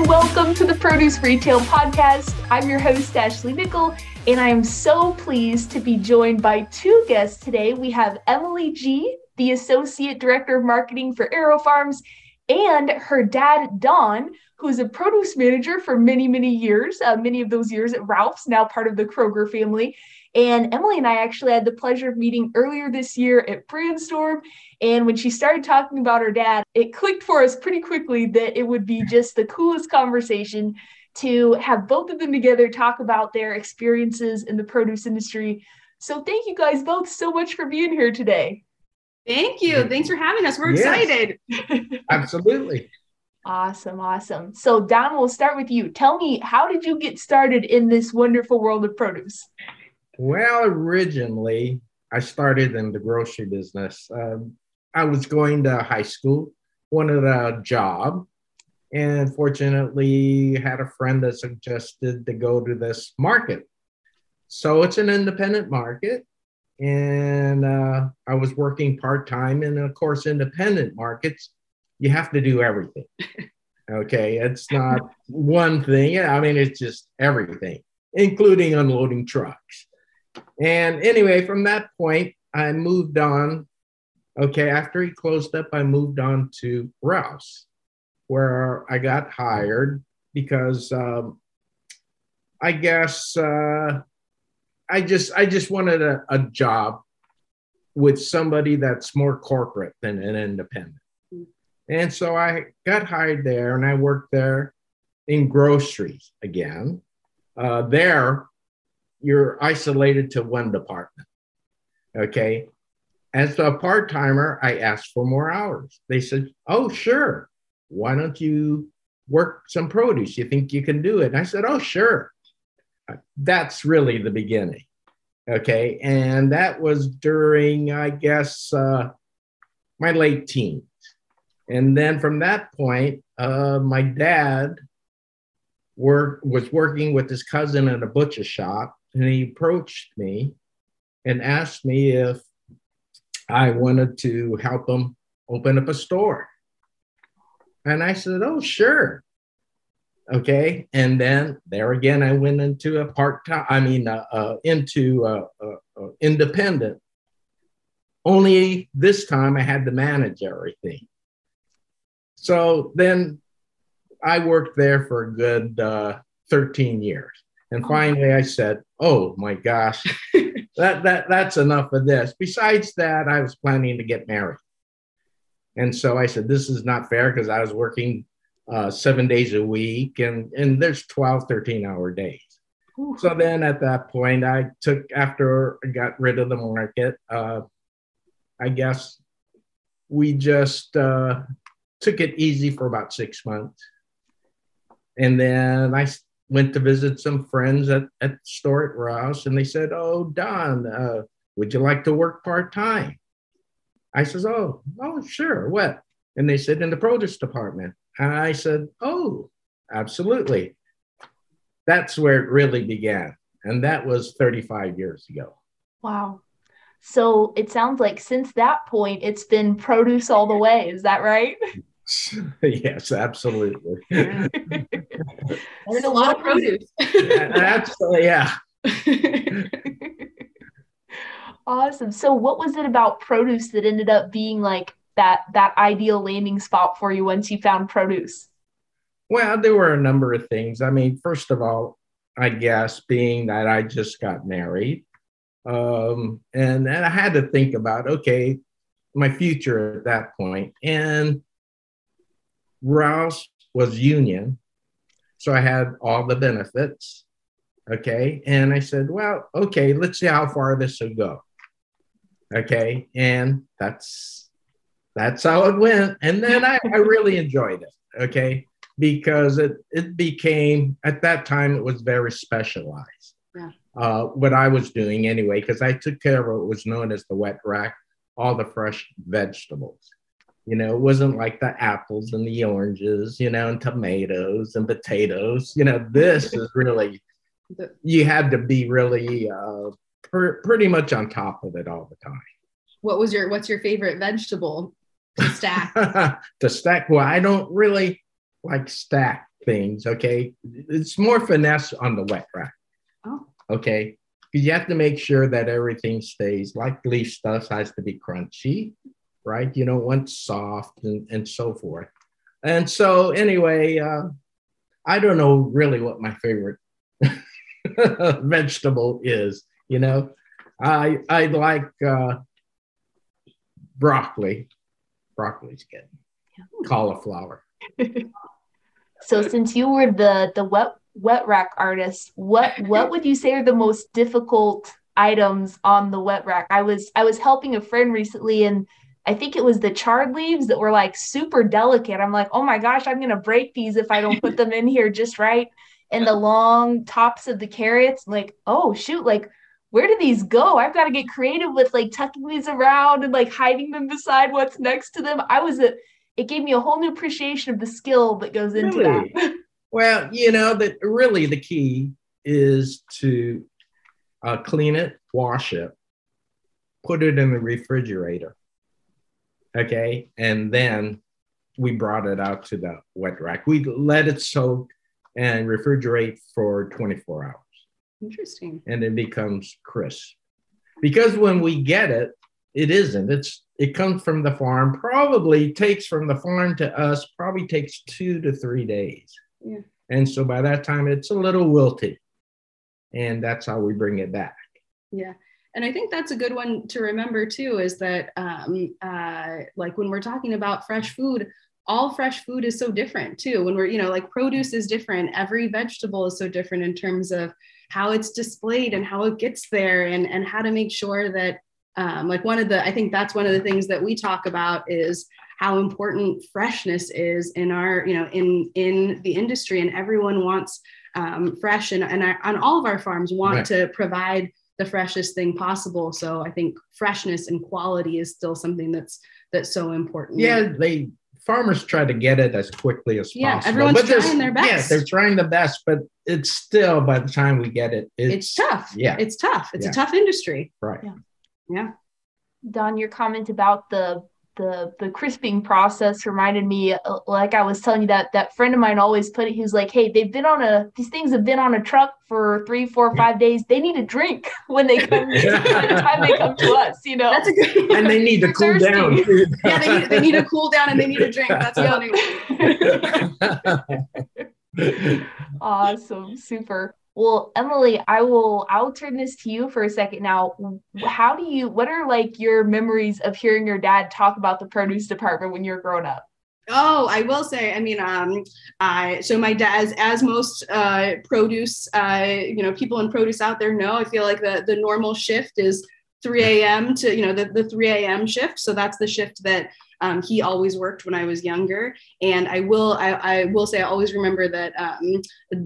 and welcome to the Produce Retail Podcast. I'm your host, Ashley Nickle, and I am so pleased to be joined by two guests today. We have Emily Gee, the Associate Director of Marketing for AeroFarms, and her dad, Don, who is a produce manager for many, many years, uh, many of those years at Ralph's, now part of the Kroger family. And Emily and I actually had the pleasure of meeting earlier this year at Brandstorm. And when she started talking about her dad, it clicked for us pretty quickly that it would be just the coolest conversation to have both of them together talk about their experiences in the produce industry. So thank you guys both so much for being here today. Thank you. Thanks for having us. We're yes. excited. Absolutely. Awesome, awesome. So Don, we'll start with you. Tell me, how did you get started in this wonderful world of produce? Well, originally, I started in the grocery business. Um, I was going to high school, wanted a job, and fortunately had a friend that suggested to go to this market. So it's an independent market, and uh, I was working part time. And of course, independent markets, you have to do everything. Okay, it's not one thing. I mean, it's just everything, including unloading trucks. And anyway, from that point, I moved on. Okay, after he closed up, I moved on to Rouse, where I got hired because um, I guess uh, I just I just wanted a, a job with somebody that's more corporate than an independent. And so I got hired there and I worked there in groceries again. Uh, there, you're isolated to one department. Okay. As a part timer, I asked for more hours. They said, Oh, sure. Why don't you work some produce? You think you can do it? And I said, Oh, sure. That's really the beginning. Okay. And that was during, I guess, uh, my late teens. And then from that point, uh, my dad work, was working with his cousin in a butcher shop and he approached me and asked me if I wanted to help him open up a store. And I said, Oh, sure. Okay. And then there again, I went into a part time, I mean, uh, uh, into uh, independent. Only this time I had to manage everything. So then I worked there for a good uh, 13 years. And finally, I said, "Oh my gosh, that that that's enough of this." Besides that, I was planning to get married, and so I said, "This is not fair," because I was working uh, seven days a week, and and there's 12, 13 hour days. So then, at that point, I took after I got rid of the market. Uh, I guess we just uh, took it easy for about six months, and then I went to visit some friends at, at store at Rouse and they said, Oh, Don, uh, would you like to work part time? I says, Oh, oh, sure. What? And they said, In the produce department. And I said, Oh, absolutely. That's where it really began. And that was 35 years ago. Wow. So it sounds like since that point, it's been produce all the way. Is that right? yes, absolutely. There's a lot of produce. absolutely, yeah. awesome. So, what was it about produce that ended up being like that that ideal landing spot for you once you found produce? Well, there were a number of things. I mean, first of all, I guess being that I just got married, um, and and I had to think about okay, my future at that point, and Rouse was union. So I had all the benefits. Okay. And I said, well, okay, let's see how far this will go. Okay. And that's that's how it went. And then I, I really enjoyed it. Okay. Because it it became at that time it was very specialized. Yeah. Uh, what I was doing anyway, because I took care of what was known as the wet rack, all the fresh vegetables. You know, it wasn't like the apples and the oranges, you know, and tomatoes and potatoes. You know, this is really, you had to be really uh, per, pretty much on top of it all the time. What was your, what's your favorite vegetable to stack? to stack? Well, I don't really like stack things. Okay, it's more finesse on the wet rack. Oh. Okay, because you have to make sure that everything stays like leaf stuff has to be crunchy, right? You don't want soft and, and so forth. And so anyway, uh, I don't know really what my favorite vegetable is. You know, I I like uh, broccoli. Broccoli's good. Cauliflower. So since you were the the wet wet rack artist, what what would you say are the most difficult items on the wet rack? I was I was helping a friend recently and I think it was the chard leaves that were like super delicate. I'm like, oh my gosh, I'm gonna break these if I don't put them in here just right. And the long tops of the carrots, I'm like, oh shoot, like where do these go? I've got to get creative with like tucking these around and like hiding them beside what's next to them. I was a it gave me a whole new appreciation of the skill that goes into Really? that. Well, you know that really the key is to uh, clean it, wash it, put it in the refrigerator. Okay, and then we brought it out to the wet rack. We let it soak and refrigerate for 24 hours, Interesting. and it becomes crisp. Because when we get it, it isn't. It's it comes from the farm. Probably takes from the farm to us. Probably takes two to three days. Yeah. And so by that time, it's a little wilted. and that's how we bring it back. Yeah. And I think that's a good one to remember too is that, um, uh, like when we're talking about fresh food, all fresh food is so different too. When we're, you know, like produce is different, every vegetable is so different in terms of how it's displayed and how it gets there and, and how to make sure that, um, like one of the, I think that's one of the things that we talk about is how important freshness is in our, you know, in, in the industry and everyone wants um, fresh and, and our, on all of our farms want Right. to provide the freshest thing possible. So I think freshness and quality is still something that's that's so important. Yeah, they farmers try to get it as quickly as Yeah, possible. everyone's but trying their Yeah, best. they're trying the best, but it's still by the time we get it, it's, it's tough. Yeah, It's tough. It's Yeah. a tough industry. right. Yeah. Yeah. Don, your comment about the the the crisping process reminded me, uh, like I was telling you that that friend of mine always put it. He was like, "Hey, they've been on a these things have been on a truck for three, four, five days. They need a drink when they come by the time they come to us. You know, That's a good And they need to cool thirsty. down. yeah, they need, they need to cool down and they need a drink. That's the only funny. awesome, super. Well, Emily, I will I'll turn this to you for a second now. How do you what are like your memories of hearing your dad talk about the produce department when you're growing up? Oh, I will say, I mean, um, I so my dad, as, as most uh, produce, uh, you know, people in produce out there know, I feel like the the normal shift is 3 a.m. to you know the the 3 a.m. shift. So that's the shift that um, he always worked when I was younger. And I will I, I will say I always remember that um,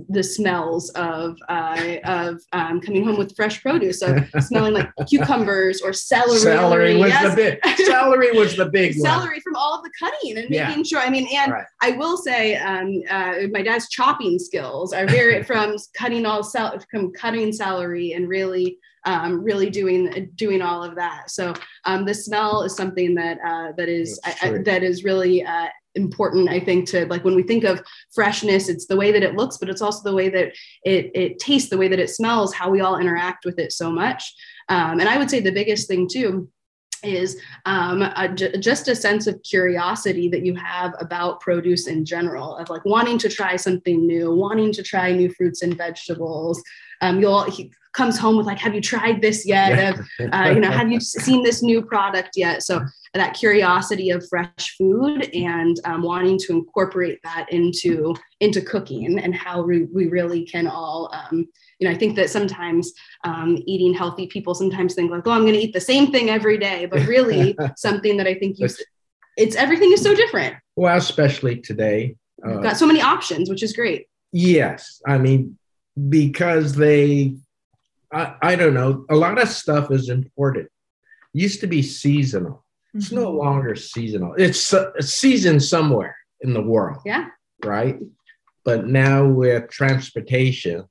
the smells of uh, of um, coming home with fresh produce, of smelling like cucumbers or celery. Celery was Yes. the big celery was the big one. celery from all of the cutting and Yeah. making sure. I mean, and Right. I will say, um, uh, my dad's chopping skills are very from cutting all cel- from cutting celery and really, um, really doing doing all of that. So um, the smell is something that uh, that is I, I, that is really uh, important. I think to like when we think of freshness, it's the way that it looks, but it's also the way that it it tastes, the way that it smells, how we all interact with it so much. Um, and I would say the biggest thing too is um, a, just a sense of curiosity that you have about produce in general, of like wanting to try something new, wanting to try new fruits and vegetables. Um, you'll he comes home with like, have you tried this yet? Have, uh, you know, have you seen this new product yet? So that curiosity of fresh food and um, wanting to incorporate that into into cooking and how we, we really can all um, you know i think that sometimes um, eating healthy people sometimes think like oh i'm going to eat the same thing every day but really something that i think you it's everything is so different well, especially today. We've uh, got so many options which is great Yes, I mean because they, I, I don't know. A lot of stuff is imported. Used to be seasonal. It's no Mm-hmm. longer seasonal. It's a, a season somewhere in the world, yeah right? But now with transportation,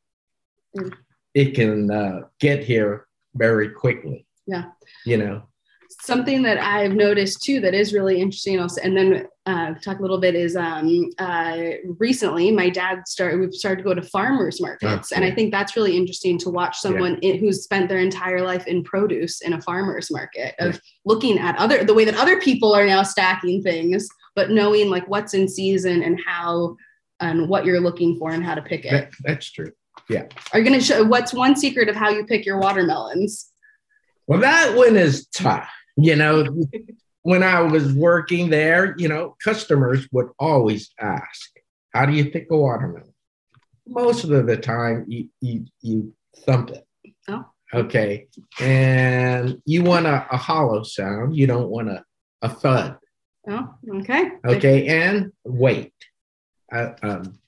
Mm. it can uh, get here very quickly. Yeah. You know. Something that I've noticed too that is really interesting also, and then uh, talk a little bit is um, uh, recently my dad started we've started to go to farmers markets Oh, and I think that's really interesting to watch someone in, who's spent their entire life in produce in a farmers market of looking at other the way that other people are now stacking things but knowing like what's in season and how and what you're looking for and how to pick it That, that's true. Yeah. Are you going to show what's one secret of how you pick your watermelons Well, that one is tough. You know, when I was working there, you know, customers would always ask, "How do you pick a watermelon?" Most of the time, you you, you thump it. Oh. Okay, and you want a, a hollow sound. You don't want a, a thud. oh okay Okay, and weight. A um,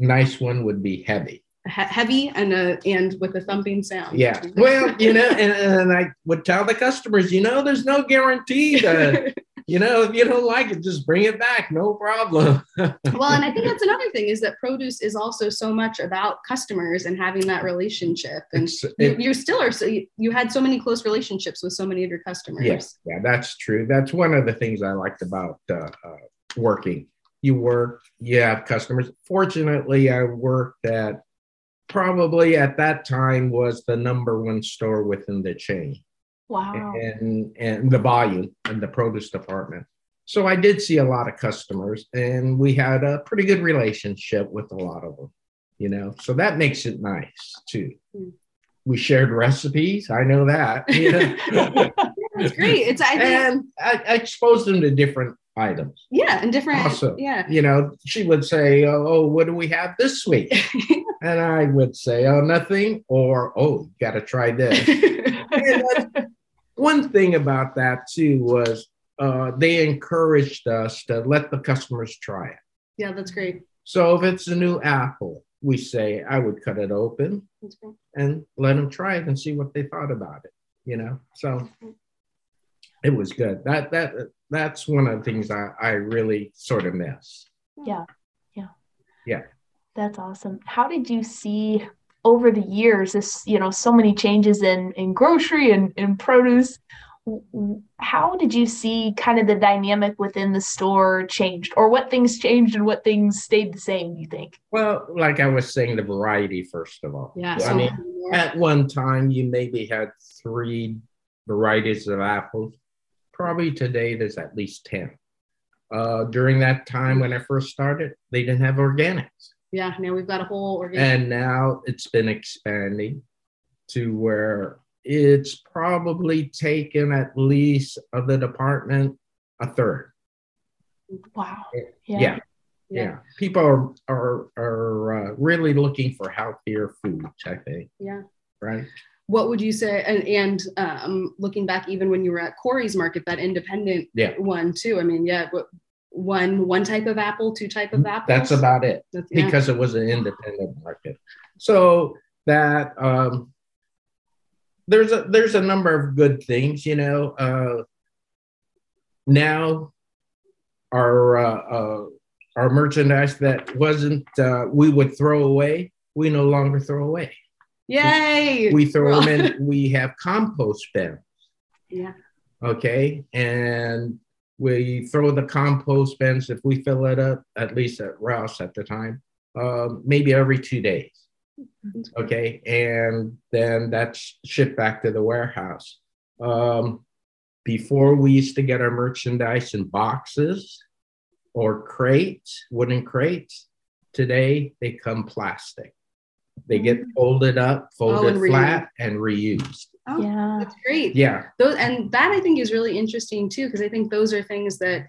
nice one would be heavy. He- heavy and uh, and with a thumping sound. Yeah. Well, you know, and, and I would tell the customers, you know, there's no guarantee that, you know, if you don't like it, just bring it back. No problem. well, and I think that's another thing is that produce is also so much about customers and having that relationship. And It's- you, it- you still are so you, had so many close relationships with so many of your customers. Yes, yeah, that's true. That's one of the things I liked about uh, uh, working. You work, you have customers. Fortunately, I worked at probably at that time was the number one store within the chain. Wow. and and the volume in the produce department. So I did see a lot of customers, and we had a pretty good relationship with a lot of them. You know, so that makes it nice too. Mm. We shared recipes. I know that. You know? It's great. It's I think and I, I exposed them to different items. yeah, and different Awesome. yeah. You know, she would say, "Oh, what do we have this week?" and I would say, "Oh, nothing," or "Oh, you got to try this." One thing about that too was uh, they encouraged us to let the customers try it. yeah, that's great. So if it's a new apple, we say I would cut it open and let them try it and see what they thought about it. You know, so it was good. That that that's one of the things I, I really sort of miss. Yeah. Yeah. Yeah. That's awesome. How did you see over the years this, you know, so many changes in in grocery and in produce? W- w- How did you see kind of the dynamic within the store changed or what things changed and what things stayed the same, you think? Well, like I was saying, the variety first of all. Yeah. I so mean, At one time, you maybe had three varieties of apples. Probably today, there's at least 10. Uh, during that time when I first started, they didn't have organics. yeah, now we've got a whole organic And now it's been expanding to where it's probably taken at least of the department a third. Wow. Yeah. Yeah. People are, are, are uh, really looking for healthier foods, I think, yeah. right? What would you say? And, and um, looking back, even when you were at Corey's Market, that independent Yeah. one too. I mean, yeah, what, one one type of apple, two type of apple That's about it. That's- yeah. because it was an independent market. So that um, there's a there's a number of good things, you know. Uh, now our uh, uh, our merchandise that wasn't uh, we would throw away, we no longer throw away. Yay! We throw them in. We have compost bins, yeah. okay, and we throw the compost bins if we fill it up. At least at Rouse at the time, um, maybe every two days. Okay, and then that's shipped back to the warehouse. Um, before we used to get our merchandise in boxes or crates, wooden crates. Today they come plastic. They get folded up, folded and reused. flat, and reused. Oh, Yeah. that's great. Yeah, Those and that I think is really interesting too, because I think those are things that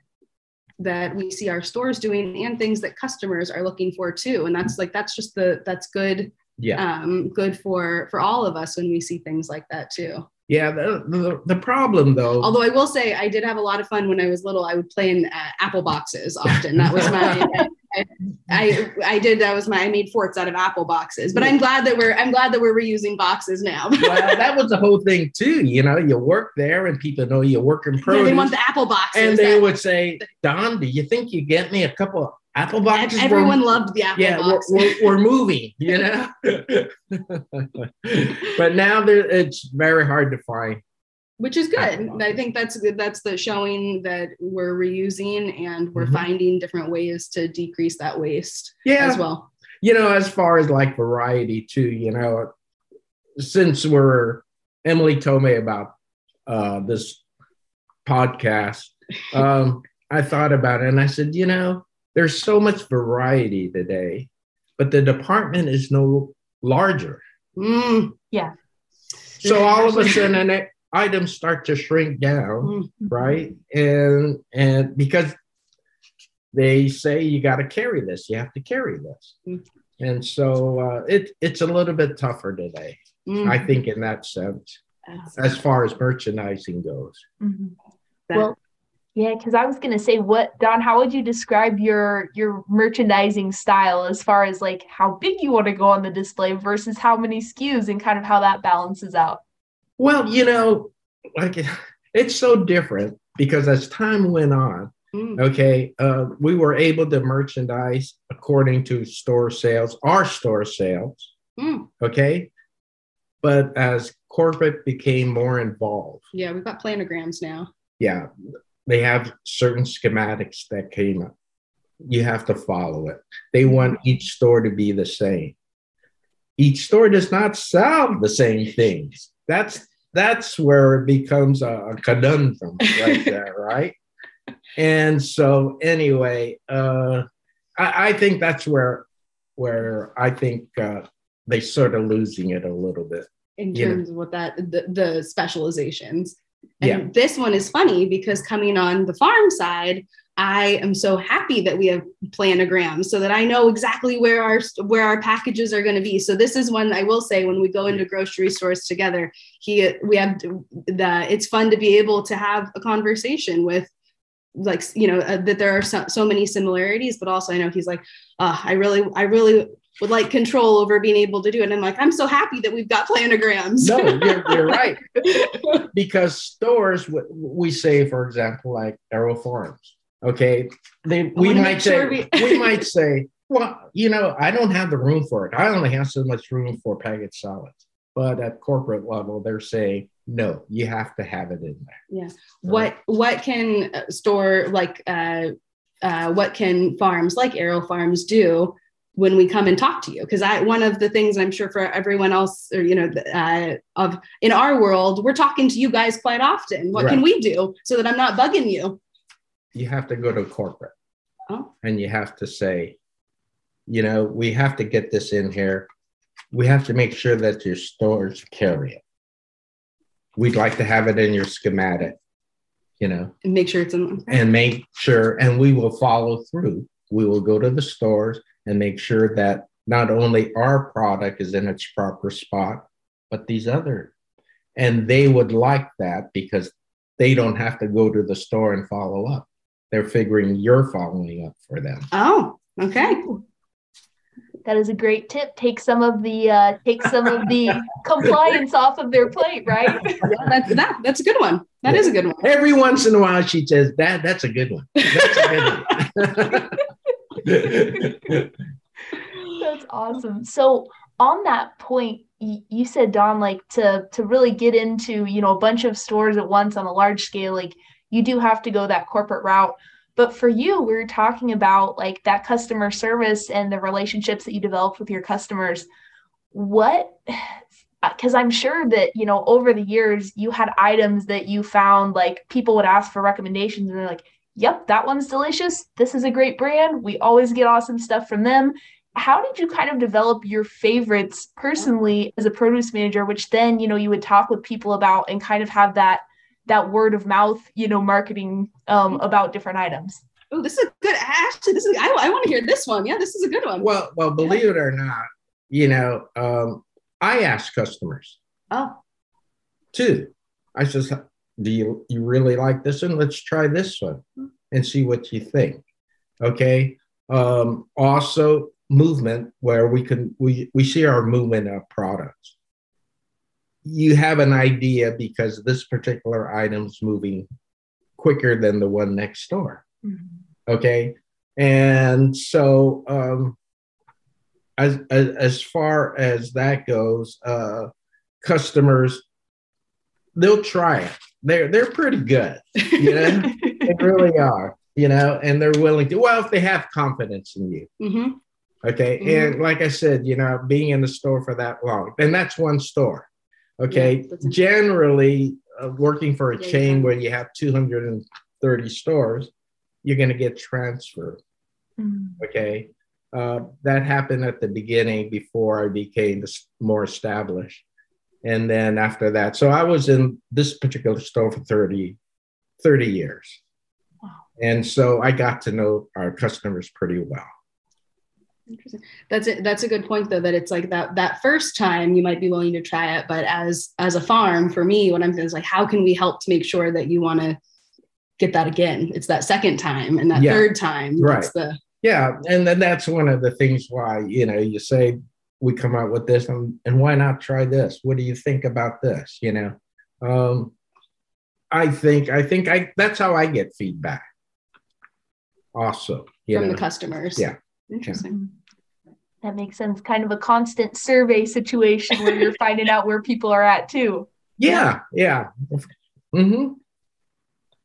that we see our stores doing and things that customers are looking for too. And that's like that's just the that's good yeah, um good for for all of us when we see things like that too. yeah. The, the, the problem though, Although I will say I did have a lot of fun when I was little. I would play in uh, apple boxes often. That was my I, I did that was my I made forts out of apple boxes. But I'm glad that we're I'm glad that we're reusing boxes now. well, that was the whole thing too. You know, you work there, and people know you work in Yeah, produce. they want the apple boxes. and they That- would say, "Don, do you think you get me a couple of apple boxes?" everyone We're- loved the apple yeah, we're, boxes. we're, we're moving, you know. but now there, it's very hard to find which is good. I think that's good. That's the showing that we're reusing and we're mm-hmm. finding different ways to decrease that waste yeah. as well. You know, as far as like variety too, you know, since we're Emily told me about uh, this podcast, um, I thought about it and I said, you know, there's so much variety today, but the department is no larger. Mm. Yeah. So all of a sudden, items start to shrink down, mm-hmm. right? And and because they say you got to carry this, you have to carry this, mm-hmm. and so uh, it it's a little bit tougher today, mm-hmm. I think, in that sense, as far as merchandising goes. Mm-hmm. Well, yeah, because I was gonna say, what Don? How would you describe your your merchandising style as far as like how big you want to go on the display versus how many SKUs and kind of how that balances out? Well, you know, like it's so different because as time went on, mm. okay, uh, we were able to merchandise according to store sales, our store sales, mm. okay. But as corporate became more involved, yeah, we've got planograms now. Yeah, they have certain schematics that came up. You have to follow it. They want each store to be the same. Each store does not sell the same things. That's that's where it becomes a, conundrum right there, right? And so anyway, uh, I, I, think that's where where I think uh, they sort of losing it a little bit in terms of what that the, the specializations. And yeah. this one is funny because coming on the farm side, I am so happy that we have planograms so that I know exactly where our where our packages are going to be. So this is one I will say when we go into grocery stores together, he we have the it's fun to be able to have a conversation with like you know uh, that there are so, so, many similarities but also i know he's like uh, i really i really would like control over being able to do it. And i'm like i'm so happy that we've got planograms. No you're, you're right. Because stores we say for example like AeroFarms Okay. They, we might say, sure we-, we might say, well, you know, I don't have the room for it. I only have so much room for packaged salads. But at corporate level, they're saying, no, you have to have it in there. Yeah. So, what what can store like uh, uh, what can farms like AeroFarms do when we come and talk to you? Because I one of the things I'm sure for everyone else, or you know, uh, of in our world, we're talking to you guys quite often. What right. can we do so that I'm not bugging you? You have to go to corporate oh. and you have to say, you know, we have to get this in here. We have to make sure that your stores carry it. We'd like to have it in your schematic, you know, and make sure it's in and make sure, and we will follow through. We will go to the stores and make sure that not only our product is in its proper spot, but these other. And they would like that because they don't have to go to the store and follow up they're figuring you're following up for them. Oh, okay. That is a great tip. Take some of the uh, take some of the compliance off of their plate, right? Yeah, that's that. That's a good one. That yeah. is a good one. Every once in a while, she says, "That that's a good one. That's a good one." that's awesome. So on that point, you said Don, like to to really get into you know a bunch of stores at once on a large scale, like you do have to go that corporate route. But for you, we are talking about like that customer service and the relationships that you developed with your customers. What because I'm sure that you know over the years you had items that you found like people would ask for recommendations and they're like, "Yep, that one's delicious. This is a great brand. We always get awesome stuff from them." How did you kind of develop your favorites personally as a produce manager, which then you know you would talk with people about and kind of have that that word of mouth, you know, marketing um, about different items. Oh, this is a good. Actually, this is. I, I want to hear this one. Yeah, this is a good one. Well, well, believe yeah. it or not, you know, um, I ask customers. Oh. Too. I says, do you you really like this one? Let's try this one and see what you think. Okay. Um, also, movement where we can we we see our movement of products you have an idea because this particular item's moving quicker than the one next door. Mm-hmm. Okay. And so, um, as, as, as far as that goes, uh, customers, they'll try it. They're they're pretty good. You know, they really are. You know, and they're willing to. Well, if they have confidence in you. Mm-hmm. Okay, Mhm. and like I said, you know, being in the store for that long, and that's one store. Okay, Yeah, generally uh, working for a Yeah, chain where you have 230 stores, you're going to get transferred. Mm. Okay. Uh, that happened at the beginning before I became more established. And then after that, so I was in this particular store for 30, 30 years. Wow. And so I got to know our customers pretty well. Interesting. That's it. That's a good point though, that it's like that that first time you might be willing to try it, but as as a farm, for me, what I'm saying is like, how can we help to make sure that you want to get that again? It's that second time and that Yeah. third time. Right. That's the Yeah. And then that's one of the things why, you know, you say, we come out with this and, and why not try this? What do you think about this? You know, um, I think, I think I, that's how I get feedback. Also, from know, the customers. Yeah. Interesting. That makes sense. Kind of a constant survey situation where you're finding out where people are at too. yeah, yeah. Mm-hmm.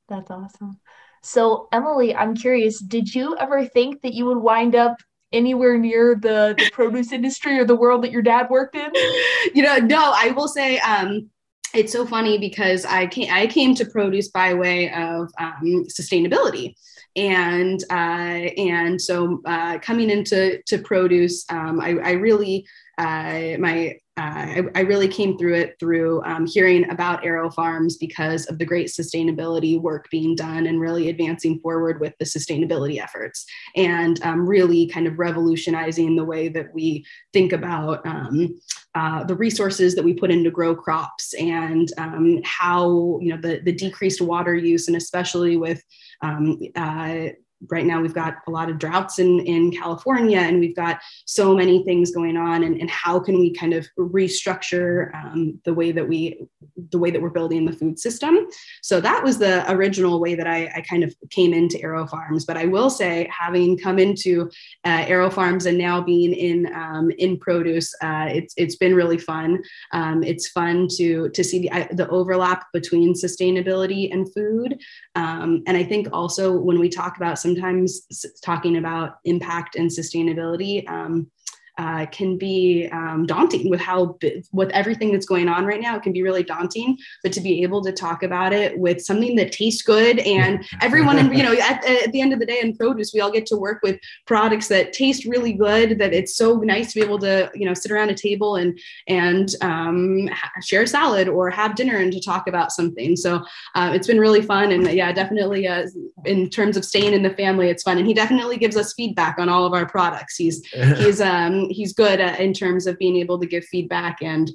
That's awesome. So, Emily, I'm curious, did you ever think that you would wind up anywhere near the, the produce industry or the world that your dad worked in? you know, no, I will say um, it's so funny because I came, I came to produce by way of um, sustainability. And uh, and so uh, coming into to produce, um, I, I really uh, my uh, I, I really came through it through um, hearing about AeroFarms because of the great sustainability work being done and really advancing forward with the sustainability efforts and um, really kind of revolutionizing the way that we think about um, uh, the resources that we put in to grow crops and um, how you know the, the decreased water use and especially with um, uh, right now we've got a lot of droughts in, in California and we've got so many things going on and, and how can we kind of restructure um, the way that we the way that we're building the food system. So that was the original way that I, I kind of came into AeroFarms. But I will say having come into uh, AeroFarms and now being in um, in produce uh, it's it's been really fun. Um, it's fun to to see the, the overlap between sustainability and food. Um, and I think also when we talk about sometimes talking about impact and sustainability, um, uh, can be um, daunting with how with everything that's going on right now. It can be really daunting, but to be able to talk about it with something that tastes good and everyone, in, you know, at, at the end of the day in produce, we all get to work with products that taste really good. That it's so nice to be able to, you know, sit around a table and and um, share a salad or have dinner and to talk about something. So uh, it's been really fun, and yeah, definitely uh, in terms of staying in the family, it's fun. And he definitely gives us feedback on all of our products. He's he's um he's good at, in terms of being able to give feedback and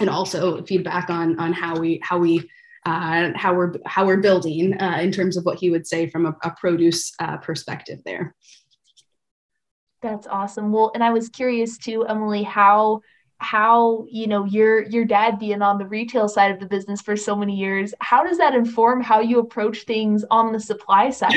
and also feedback on on how we how we uh, how we're how we're building uh, in terms of what he would say from a, a produce uh, perspective there. That's awesome. Well, and I was curious too, Emily, how how you know your your dad being on the retail side of the business for so many years how does that inform how you approach things on the supply side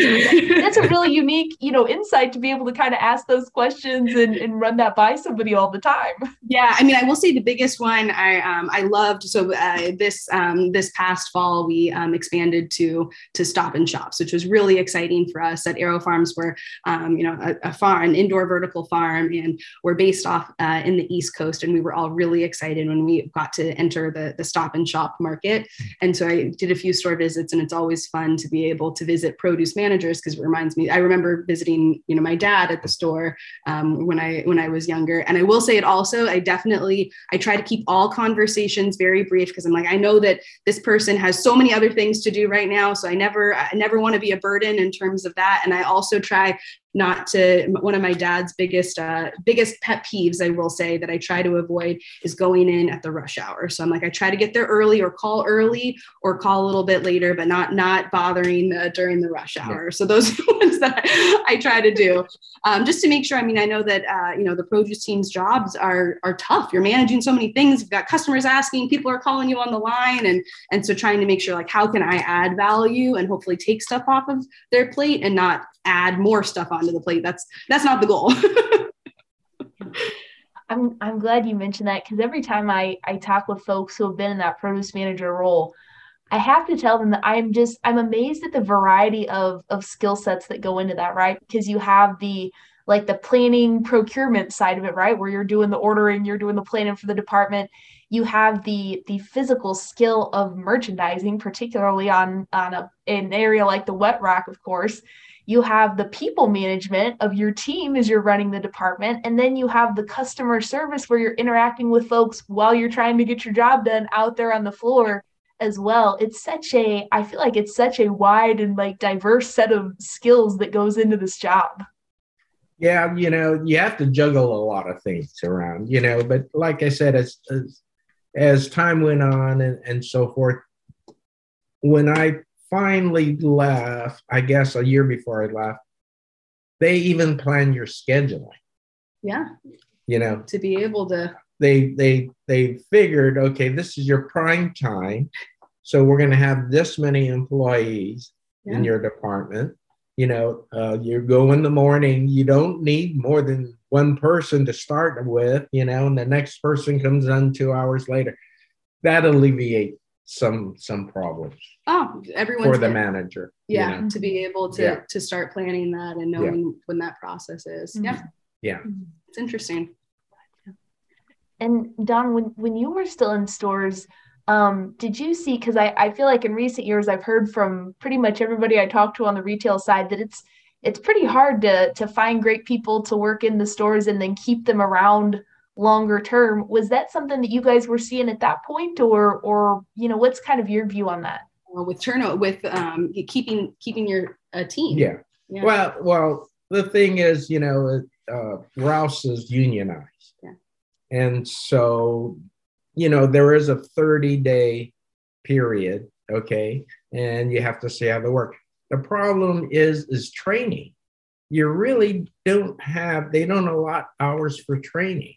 that's a really unique you know insight to be able to kind of ask those questions and, and run that by somebody all the time Yeah, I mean, I will say the biggest one I um, I loved. So uh, this um, this past fall, we um, expanded to to Stop and Shops, which was really exciting for us at AeroFarms. We're um, you know a, a farm, an indoor vertical farm, and we're based off uh, in the East Coast, and we were all really excited when we got to enter the the Stop and Shop market. And so I did a few store visits, and it's always fun to be able to visit produce managers because it reminds me. I remember visiting you know my dad at the store um, when I when I was younger. And I will say it also. I definitely I try to keep all conversations very brief because I'm like I know that this person has so many other things to do right now, so I never I never want to be a burden in terms of that. And I also try not to one of my dad's biggest uh, biggest pet peeves i will say that i try to avoid is going in at the rush hour. So i'm like i try to get there early or call early or call a little bit later but not not bothering uh, during the rush hour. So those are the ones that I, I try to do. Um, just to make sure i mean i know that uh, you know the produce team's jobs are are tough. You're managing so many things. You've got customers asking. People are calling you on the line and and so trying to make sure like how can i add value and hopefully take stuff off of their plate and not add more stuff onto the plate that's that's not the goal I'm I'm glad you mentioned that because every time I I talk with folks who have been in that produce manager role, I have to tell them that I'm just I'm amazed at the variety of of skill sets that go into that, right? Because you have the like the planning procurement side of it, right? Where you're doing the ordering, you're doing the planning for the department. You have the the physical skill of merchandising, particularly on on a an area like the wet rack, of course. You have the people management of your team as you're running the department, and then you have the customer service where you're interacting with folks while you're trying to get your job done out there on the floor as well. It's such a I feel like it's such a wide and like diverse set of skills that goes into this job. Yeah, you know, you have to juggle a lot of things around, you know, but like I said, as as, as time went on and, and so forth, when I finally left, I guess a year before I left, they even plan your scheduling. Yeah. You know, to be able to they they they figured, okay, this is your prime time. So we're gonna have this many employees yeah. in your department. You know, uh, you go in the morning, you don't need more than one person to start with, you know, and the next person comes on two hours later. That alleviate some some problems. Oh, everyone for the manager. Yeah, you know? to be able to yeah. to start planning that and knowing yeah. when that process is. Mm-hmm. Yeah. Yeah. It's interesting. And Don, when when you were still in stores, um, did you see? Because I I feel like in recent years I've heard from pretty much everybody I talked to on the retail side that it's it's pretty hard to to find great people to work in the stores and then keep them around longer term was that something that you guys were seeing at that point or or you know what's kind of your view on that well, with turnover with um keeping keeping your uh, team yeah. yeah. well well the thing is you know uh, rouse is unionized yeah. and so you know there is a 30 day period okay and you have to see how they work the problem is is training you really don't have they don't allot hours for training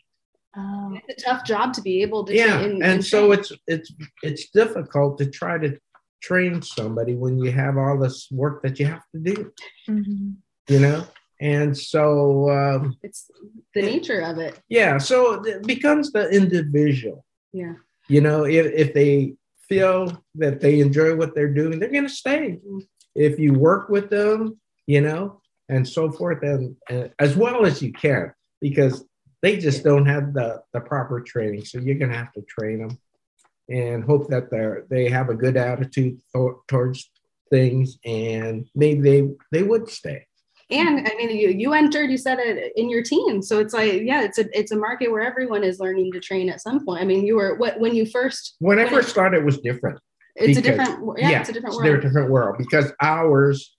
Oh. It's a tough job to be able to. Yeah, and, and so it's it's it's difficult to try to train somebody when you have all this work that you have to do. Mm-hmm. You know, and so um, it's the nature of it. Yeah, so it becomes the individual. Yeah, you know, if if they feel that they enjoy what they're doing, they're going to stay. Mm-hmm. If you work with them, you know, and so forth, and, and as well as you can, because they just don't have the, the proper training. So you're going to have to train them and hope that they're, they have a good attitude th- towards things and maybe they, they would stay. And I mean, you, you entered, you said it in your team. So it's like, yeah, it's a, it's a market where everyone is learning to train at some point. I mean, you were what, when you first, when I first started, it was different. It's a different, yeah, yeah, it's a different world. They're a different world because ours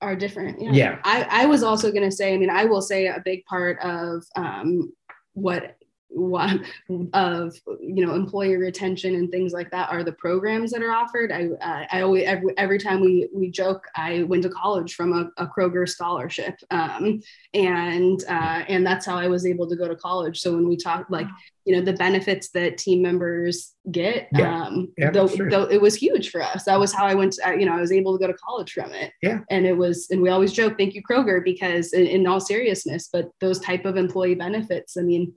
are different. Yeah. yeah. I, I was also going to say, I mean, I will say a big part of um, what what of you know employee retention and things like that are the programs that are offered. I uh, i always every, every time we we joke i went to college from a, a kroger scholarship um, and uh, and that's how i was able to go to college. So when we talk like you know the benefits that team members get yeah. um yeah, though, it was huge for us. That was how i went to, you know i was able to go to college from it. Yeah. And it was and we always joke thank you kroger because in, in all seriousness but those type of employee benefits i mean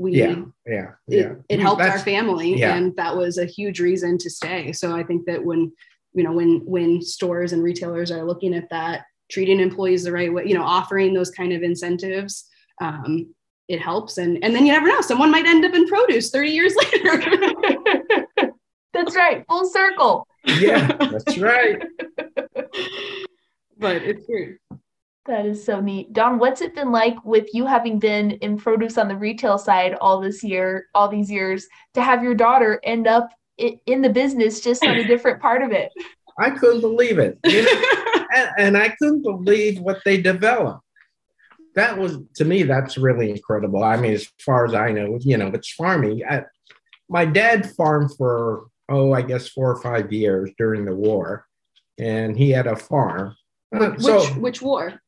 we yeah yeah yeah. it, it helped That's, our family yeah. and that was a huge reason to stay. So i think that when you know when when stores and retailers are looking at that treating employees the right way you know offering those kind of incentives um, it helps. And and then you never know someone might end up in produce 30 years later. That's right full circle. Yeah that's right. But it's true that is so neat. Don, what's it been like with you having been in produce on the retail side all this year, all these years, to have your daughter end up in the business just on a different part of it? I couldn't believe it. You know? and, and I couldn't believe what they developed. That was, to me, that's really incredible. I mean, as far as I know, you know, it's farming. I, my dad farmed for, oh, I guess four or five years during the war, and he had a farm which, so, which war?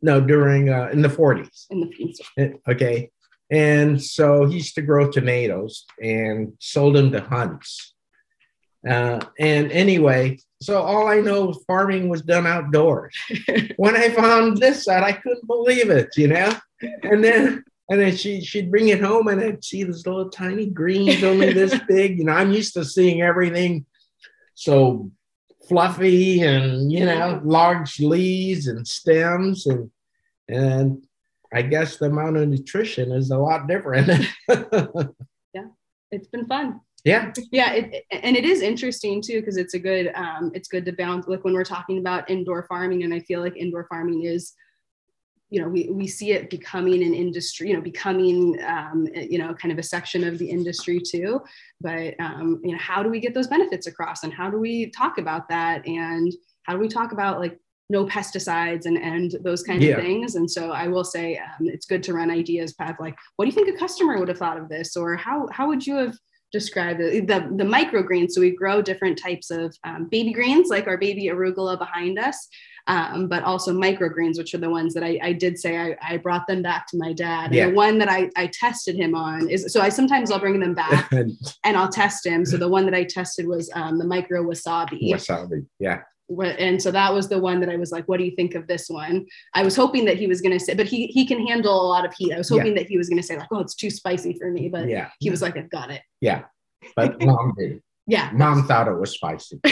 No, during uh, in the 40s. In the 40s. Okay. And so he used to grow tomatoes and sold them to Hunt's. Uh, and anyway, so all I know farming was done outdoors. when I found this out, I couldn't believe it, you know? And then and then she she'd bring it home and I'd see this little tiny greens only this big. You know, I'm used to seeing everything so fluffy and you know large leaves and stems and and I guess the amount of nutrition is a lot different. yeah, it's been fun. Yeah, yeah, it, and it is interesting too because it's a good um, it's good to bounce like when we're talking about indoor farming, and I feel like indoor farming is you know we, we see it becoming an industry you know becoming um, you know kind of a section of the industry too. But um, you know how do we get those benefits across and how do we talk about that? And how do we talk about like no pesticides and and those kind yeah. of things? And so i will say um, it's good to run ideas path like what do you think a customer would have thought of this? Or how how would you have described it? the the microgreens so we grow different types of um, baby greens like our baby arugula behind us um, but also microgreens, which are the ones that I, I did say I, I, brought them back to my dad. Yeah. And the one that I, I tested him on is so I sometimes I'll bring them back and I'll test him. So the one that I tested was um, the micro wasabi. Wasabi, yeah. And so that was the one that I was like, "What do you think of this one?" I was hoping that he was going to say, but he he can handle a lot of heat. I was hoping yeah. that he was going to say like, "Oh, it's too spicy for me," but yeah, he was like, "I've got it." Yeah, but mom did. Yeah, mom thought it was spicy.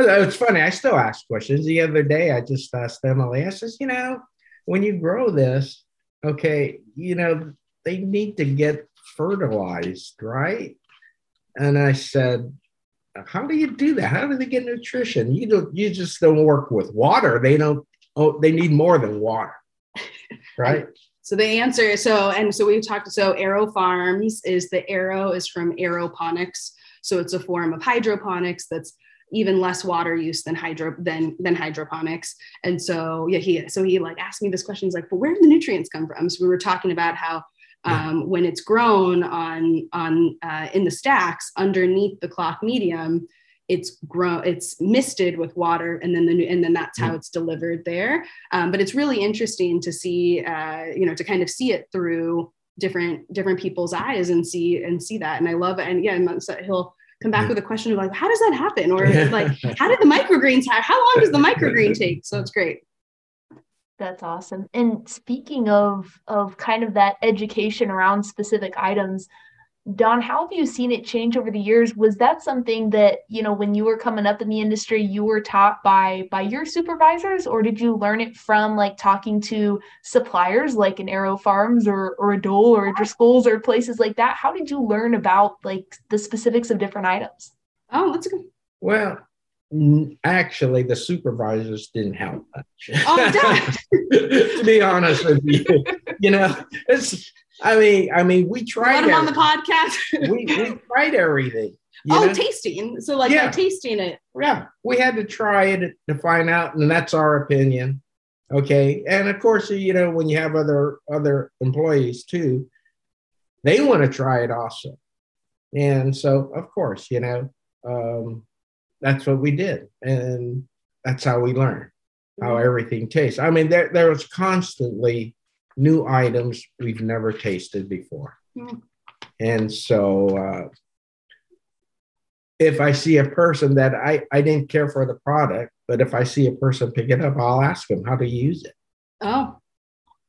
Oh, it's funny. I still ask questions. The other day, I just asked Emily. I says, you know, when you grow this, okay, you know, they need to get fertilized, right? And I said, how do you do that? How do they get nutrition? You don't. You just don't work with water. They don't. Oh, they need more than water, right? So the answer, so and so we've talked. So AeroFarms is the Aero is from aeroponics. So it's a form of hydroponics that's even less water use than hydro than than hydroponics. And so yeah, he so he like asked me this question. He's like, "But where do the nutrients come from?" So we were talking about how um, yeah. when it's grown on on uh, in the stacks underneath the cloth medium, it's grown it's misted with water and then the and then that's how it's delivered there. Um, but it's really interesting to see uh, you know to kind of see it through different different people's eyes and see and see that and i love it and yeah and so he'll come back with a question of like, how does that happen? Or like, how did the microgreens have, how long does the microgreen take? So it's great. That's awesome. And speaking of of kind of that education around specific items, Don, how have you seen it change over the years? Was that something that, you know, when you were coming up in the industry, you were taught by by your supervisors, or did you learn it from like talking to suppliers like an AeroFarms or or a Dole or Driscoll's or places like that? How did you learn about like the specifics of different items? Oh, that's good. Well, actually, the supervisors didn't help much. Oh, to be honest with you, you know, it's I mean, I mean, we tried. him on the podcast. we, we tried everything. oh, know? tasting. So like yeah. tasting it. Yeah, we had to try it to find out, and that's our opinion. Okay, and of course, you know, when you have other other employees too, they want to try it also, and so of course, you know, um, that's what we did, and that's how we learned how mm-hmm. everything tastes. I mean, there there was constantly new items we've never tasted before. Mm. And so uh, if I see a person that I, I didn't care for the product, but if I see a person pick it up, I'll ask them how to use it. Oh.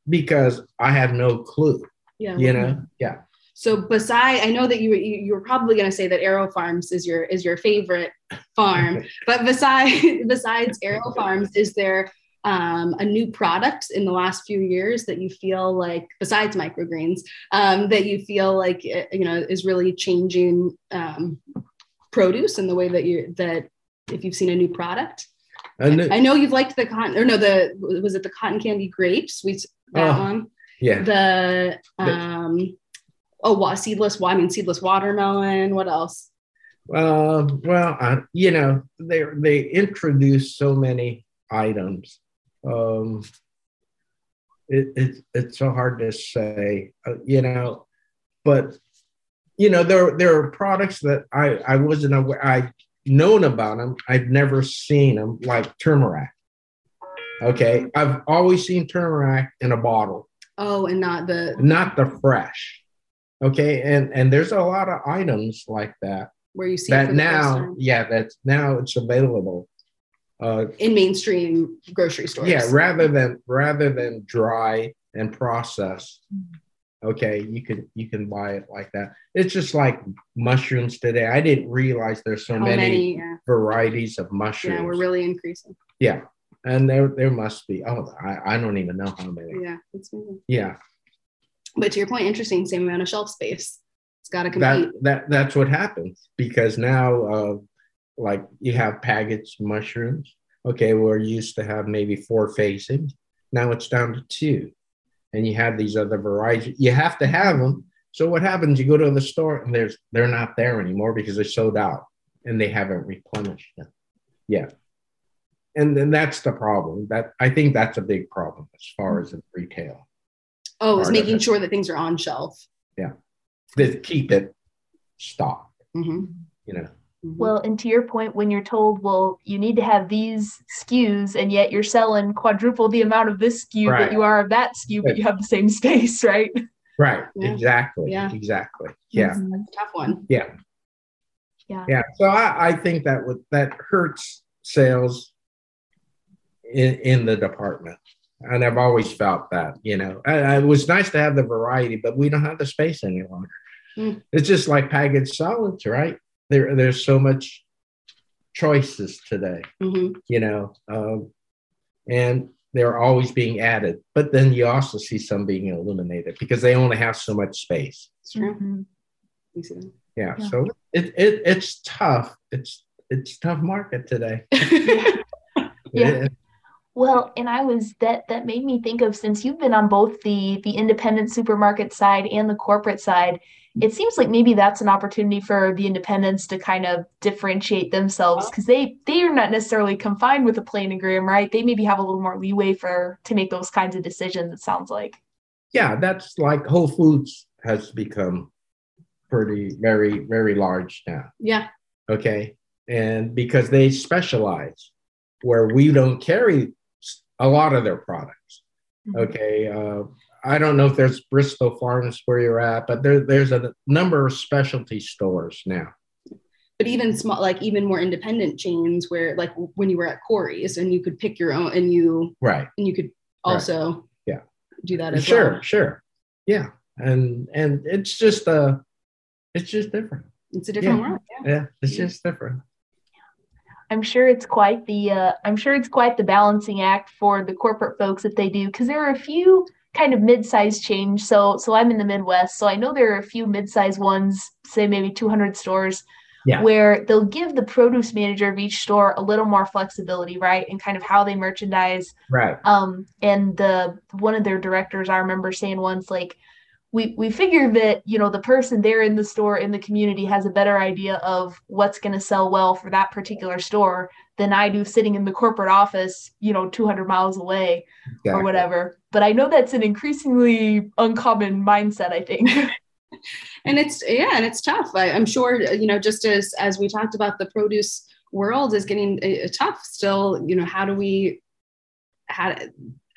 Because I have no clue. Yeah. You know? Yeah. So beside, I know that you you, you were probably going to say that AeroFarms is your is your favorite farm, but besides besides AeroFarms, is there um, a new product in the last few years that you feel like, besides microgreens, um, that you feel like eh, you know is really changing um, produce in the way that you that if you've seen a new product? I know, I know you've liked the cotton, or no, the was it the cotton candy grapes? We that oh, one. Yeah. The um, oh, seedless. Well, I mean, seedless watermelon. What else? Uh, well, uh, you know, they they introduce so many items um, it, it, it's so hard to say, uh, you know, but you know, there there are products that I I wasn't aware I known about them. I've never seen them like turmeric. Okay, I've always seen turmeric in a bottle. Oh, and not the not the fresh. Okay, and and there's a lot of items like that where you see that now. Yeah, that's now it's available uh, in mainstream grocery stores. Yeah, rather than rather than dry and process, Okay, you can you can buy it like that. It's just like mushrooms today. I didn't realize there's so How many, many? Yeah. varieties of mushrooms. yeah, we're really increasing. yeah, and there there must be. Oh, I, I don't even know how many. Yeah, it's moving. Yeah, But to your point, interesting. Same amount of shelf space. It's got to that compete. that that's what happens because now, uh, like you have packaged mushrooms. Okay, we're used to have maybe four facings. Now it's down to two, and you have these other varieties. You have to have them. So what happens? You go to the store and there's they're not there anymore because they're sold out and they haven't replenished them. Yeah, and then that's the problem. That I think that's a big problem as far as retail. Oh, it's making it. sure that things are on shelf. Yeah. To keep it stocked, Mm-hmm. you know. Well, and to your point, when you're told, well, you need to have these SKUs, and yet you're selling quadruple the amount of this SKU Right. that you are of that SKU, but you have the same space, right? Right. Yeah. Exactly. Yeah. Exactly. Yeah. That's a tough one. Yeah. Yeah. Yeah. So I, I think that would that hurts sales in in the department. And I've always felt that, you know, I, I- it was nice to have the variety, but we don't have the space any longer. Mm. It's just like packaged solids, right? There, there's so much choices today, hmm you know, um, and they're always being added. But then you also see some being eliminated because they only have so much space. It's true. Mhm. You see that? Yeah, Yeah. so it, it it's tough. It's it's tough market today. Yeah. It- Well, and I was that that made me think of since you've been on both the the independent supermarket side and the corporate side, it seems like maybe that's an opportunity for the independents to kind of differentiate themselves because they they are not necessarily confined with a planogram, right? They maybe have a little more leeway for to make those kinds of decisions. It sounds like. yeah, that's like Whole Foods has become pretty very very large now. yeah. Okay, and because they specialize where we don't carry a lot of their products. Okay, uh, I don't know if there's Bristol Farms where you're at, but there there's a number of specialty stores now. But even small, like even more independent chains where like when you were at Corey's and you could pick your own and you Right. and you could also Yeah. do that as sure well. sure yeah and and it's just uh it's just different It's a different Yeah. world. Yeah. yeah it's Yeah. just different I'm sure it's quite the uh, I'm sure it's quite the balancing act for the corporate folks that they do because there are a few kind of mid-sized chains. So so I'm in the Midwest, so I know there are a few mid-sized ones, say maybe 200 stores, Yeah. where they'll give the produce manager of each store a little more flexibility, right, and kind of how they merchandise. right Um, and the one of their directors, I remember saying once, like, we we figure that you know the person there in the store in the community has a better idea of what's going to sell well for that particular store than I do sitting in the corporate office, you know, 200 miles away or whatever. But I know that's an increasingly uncommon mindset. I think. and it's yeah and it's tough I, i'm sure you know just as as we talked about the produce world is getting uh, tough still you know how do we how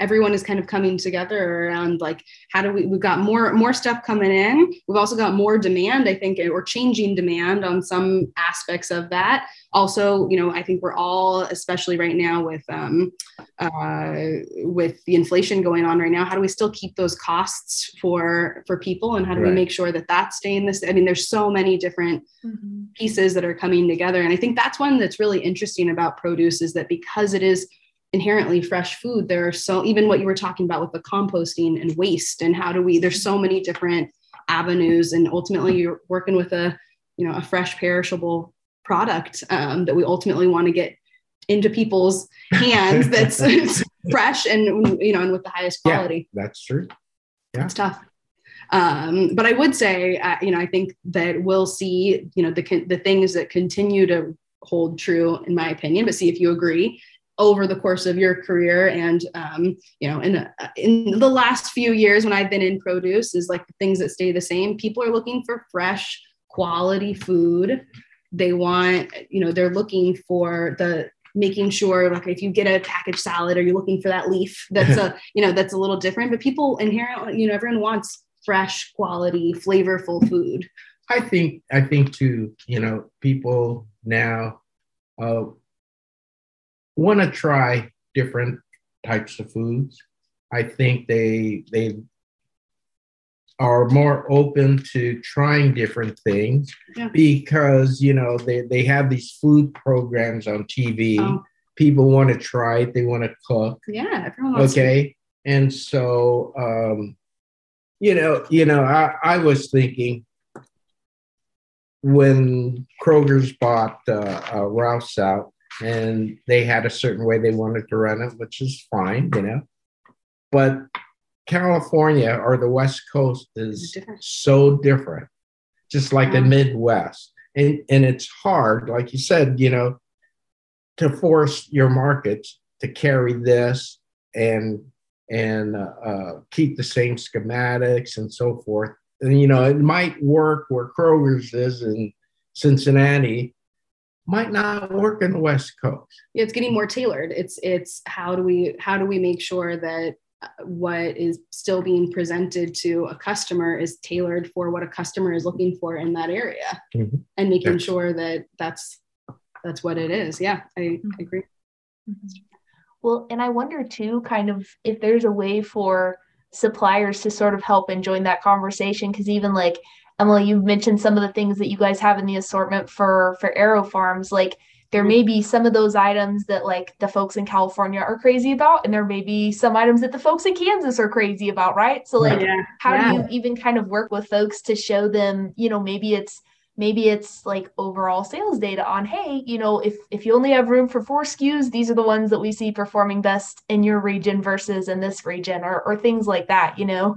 everyone is kind of coming together around like how do we we've got more more stuff coming in. We've also got more demand i think or changing demand on some aspects of that. Also you know i think we're all especially right now with um uh with the inflation going on right now how do we still keep those costs for for people? And how do we make sure that that's staying this i mean there's so many different pieces that are coming together. And I think that's one that's really interesting about produce is that because it is inherently fresh food, there are so even what you were talking about with the composting and waste and how do we there's so many different avenues and ultimately you're working with a you know a fresh perishable product um, that we ultimately want to get into people's hands that's fresh and you know and with the highest quality Yeah. that's true yeah it's tough. Um, but I would say, uh, you know, I think that we'll see, you know, the the things that continue to hold true, in my opinion. But see if you agree over the course of your career, and um, you know, in uh, in the last few years when I've been in produce, is like the things that stay the same. People are looking for fresh, quality food. They want, you know, they're looking for the making sure like if you get a packaged salad are you're looking for that leaf that's a you know that's a little different but people inherently you know everyone wants fresh quality flavorful food i think i think too you know people now uh want to try different types of foods i think they they are more open to trying different things Yeah. because you know they, they have these food programs on TV. Oh. People want to try it, they want to cook. Yeah, everyone wants Okay. And so um, you know, you know, I, I was thinking when Kroger's bought uh, uh, Ralph's out and they had a certain way they wanted to run it, which is fine, you know. But California or the West Coast is different. so different, just like the Midwest. And, and it's hard, like you said, you know, to force your markets to carry this and and uh, uh, keep the same schematics and so forth. And you know, it might work where Kroger's is in Cincinnati, might not work in the West Coast. Yeah, it's getting more tailored it's it's how do we how do we make sure that uh, what is still being presented to a customer is tailored for what a customer is looking for in that area Mhm. and making Yes. sure that that's that's what it is yeah i, I agree Well, and I wonder too, kind of if there's a way for suppliers to sort of help and join that conversation. Because even like Emily, you've mentioned some of the things that you guys have in the assortment for for AeroFarms. Like there may be some of those items that like the folks in California are crazy about, and there may be some items that the folks in Kansas are crazy about, right? So like yeah how yeah. do you even kind of work with folks to show them you know maybe it's maybe it's like overall sales data on hey you know if if you only have room for four skus these are the ones that we see performing best in your region versus in this region or or things like that you know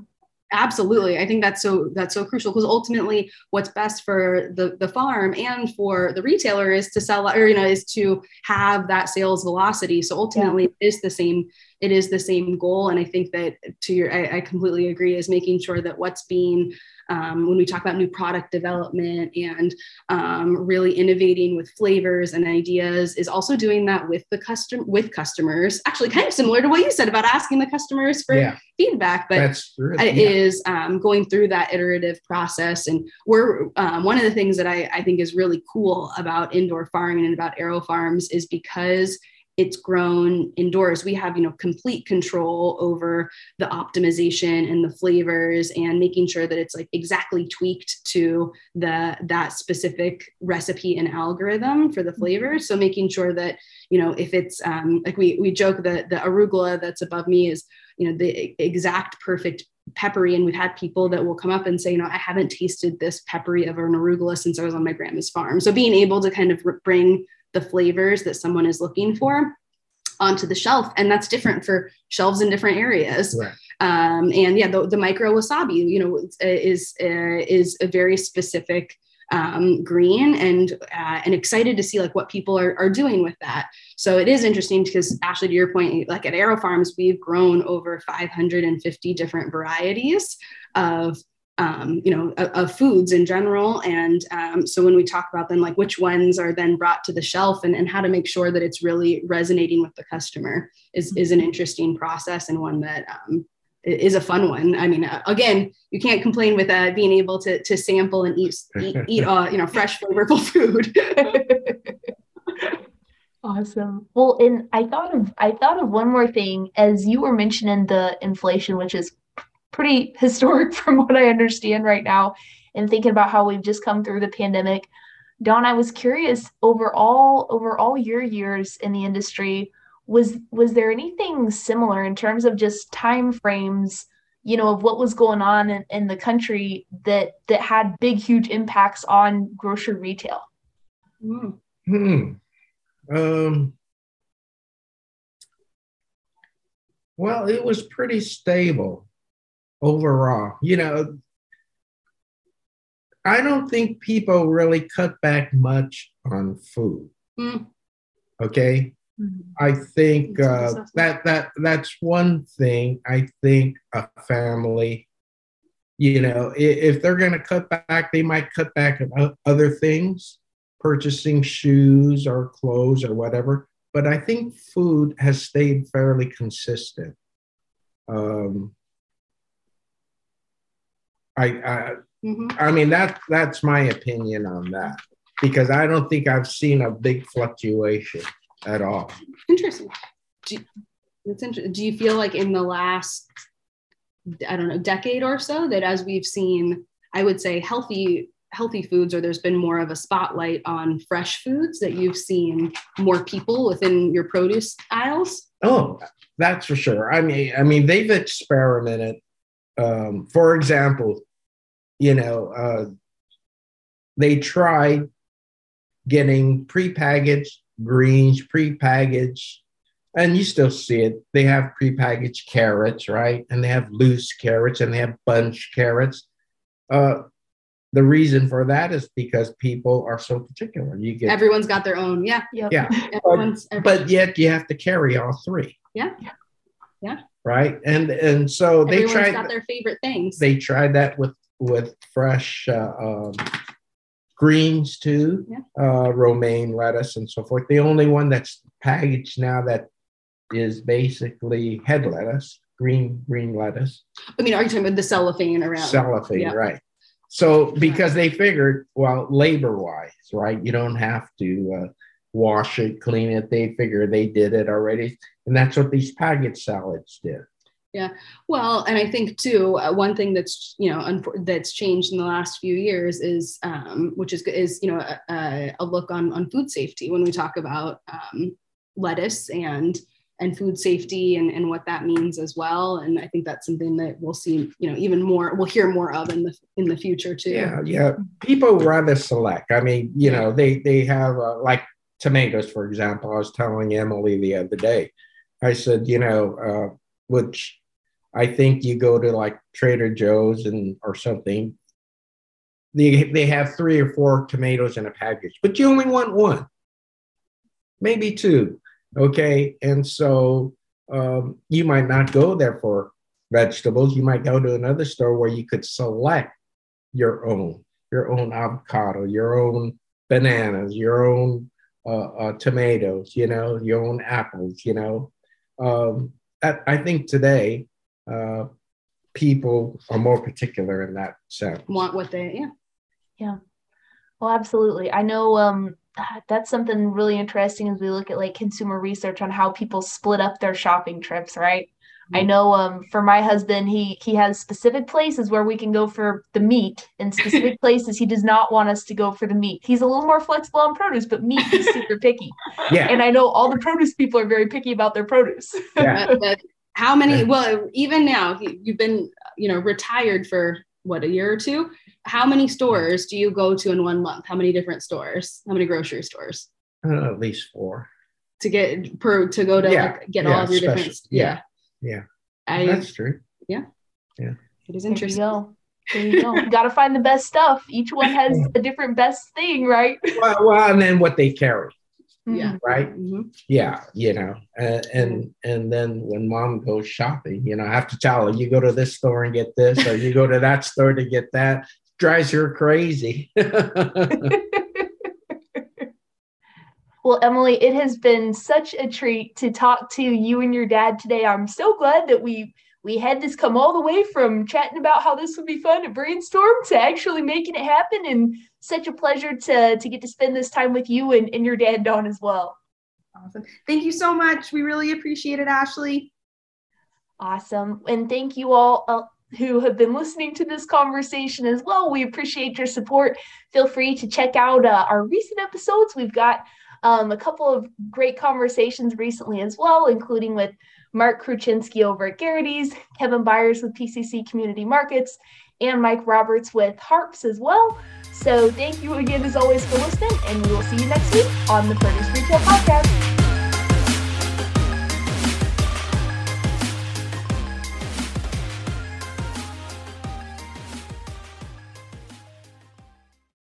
absolutely. I think that's so that's so crucial because ultimately what's best for the the farm and for the retailer is to sell or you know is to have that sales velocity. So ultimately it is the same it is the same goal. And i think that to your i, I completely agree is making sure that what's being um, when we talk about new product development and um, really innovating with flavors and ideas is also doing that with the custom with customers actually kind of similar to what you said about asking the customers for yeah, feedback but that's really, it yeah. is um, going through that iterative process. And we're um, one of the things that I, I think is really cool about indoor farming and about AeroFarms is because it's grown indoors. We have, you know, complete control over the optimization and the flavors and making sure that it's like exactly tweaked to the that specific recipe and algorithm for the flavor. So making sure that, you know, if it's um, like we we joke that the arugula that's above me is, you know, the exact perfect peppery. And we've had people that will come up and say you know i haven't tasted this peppery of an arugula since i was on my grandma's farm. So being able to kind of bring the flavors that someone is looking for onto the shelf. And that's different for shelves in different areas. Right. um, and yeah the, the micro wasabi you know is uh, is a very specific um, green and uh, and excited to see like what people are, are doing with that. So it is interesting because Ashley, to your point, like at AeroFarms, we've grown over 550 different varieties of um, you know of, of foods in general. And um, so when we talk about then like which ones are then brought to the shelf and, and how to make sure that it's really resonating with the customer is is an interesting process and one that um, is a fun one. I mean, uh, again, you can't complain with uh, being able to to sample and eat eat, eat uh, you know fresh flavorful food. Awesome. Well, and I thought of I thought of one more thing as you were mentioning the inflation, which is pretty historic from what I understand right now, and thinking about how we've just come through the pandemic. Don, I was curious over all over all your years in the industry, was was there anything similar in terms of just time frames, you know, of what was going on in, in the country that that had big, huge impacts on grocery retail? Mm. Hmm. Um, well, it was pretty stable overall. You know, I don't think people really cut back much on food. Mm. Okay. I think That's a good uh, that that that's one thing. I think a family, you know, i- if they're going to cut back, they might cut back on other things, purchasing shoes or clothes or whatever. But I think food has stayed fairly consistent. Um, I, I Mhm. I mean that that's my opinion on that because I don't think I've seen a big fluctuation at all. Interesting. Do, that's interesting. Do you feel like in the last I don't know, decade or so that as we've seen, I would say healthy healthy foods or there's been more of a spotlight on fresh foods that you've seen more people within your produce aisles oh that's for sure i mean i mean they've experimented um, for example you know uh, they try getting prepackaged greens prepackaged and you still see it. They have prepackaged carrots, right? And they have loose carrots and they have bunch carrots. Uh, the reason for that is because people are so particular. You get everyone's got their own, yeah, Yep. yeah, everyone's, but, but yet you have to carry all three, yeah, yeah. right? And and so they Everyone's tried got their favorite things. they tried that with with fresh uh, um, greens too, Yeah. uh, romaine lettuce and so forth. The only one that's packaged now that is basically head lettuce, green green lettuce, I mean, are you talking about the cellophane around? cellophane, Yeah. right? So because they figured, well, labor wise, right, you don't have to uh, wash it, clean it. They figure they did it already, and that's what these package salads did. Well, and I think too, uh, one thing that's you know that's changed in the last few years is, um, which is is you know a, a- a look on on food safety when we talk about um, lettuce and and food safety and, and what that means as well. And I think that's something that we'll see, you know, even more, we'll hear more of in the in the future too. Yeah, yeah. People rather select. I mean, you know, they they have uh, like tomatoes, for example. I was telling Emily the other day. I said, you know, uh, which I think you go to like Trader Joe's and or something. They they have three or four tomatoes in a package, but you only want one, maybe two. Okay, and so um, you might not go there for vegetables. You might go to another store where you could select your own, your own avocado, your own bananas, your own uh, uh, tomatoes, you know, your own apples, you know. Um, I, I think today uh, people are more particular in that sense. Want what they, yeah. Yeah. Well, absolutely. I know um, that's something really interesting as we look at like consumer research on how people split up their shopping trips, right? I know um, for my husband, he he has specific places where we can go for the meat, and specific places he does not want us to go for the meat. He's a little more flexible on produce, but meat he's super picky. Yeah, And I know all the produce people are very picky about their produce. yeah. But- but how many, Yeah. well, even now, you- you've been, you know, retired for what, a year or two? How many stores do you go to in one month? How many different stores? How many grocery stores? Uh, at least four. to get per to go to Yeah, like get yeah, all of your different yeah yeah, yeah. I, That's true. Yeah. Yeah. It is There you interesting go. There you go. You got to find the best stuff. Each one has a different best thing, right? Well, well, and then what they carry, Yeah. right? Mhm. Yeah, you know, and and and then when mom goes shopping, you know, I have to tell her, you go to this store and get this, or you go to that store to get that. Drives her crazy. Well, Emily, it has been such a treat to talk to you and your dad today. I'm so glad that we we had this come all the way from chatting about how this would be fun to brainstorm to actually making it happen and such a pleasure to to get to spend this time with you and, and your dad Don as well. awesome thank you so much we really appreciate it ashley Awesome. And thank you all uh, who have been listening to this conversation as well. We appreciate your support. Feel free to check out uh, our recent episodes. We've got um, a couple of great conversations recently as well, including with Mark Kruczynski over at Garrity's, Kevin Byers with PCC Community Markets, and Mike Roberts with Harps as well. So thank you again, as always, for listening, and we will see you next week on the Produce Retail Podcast.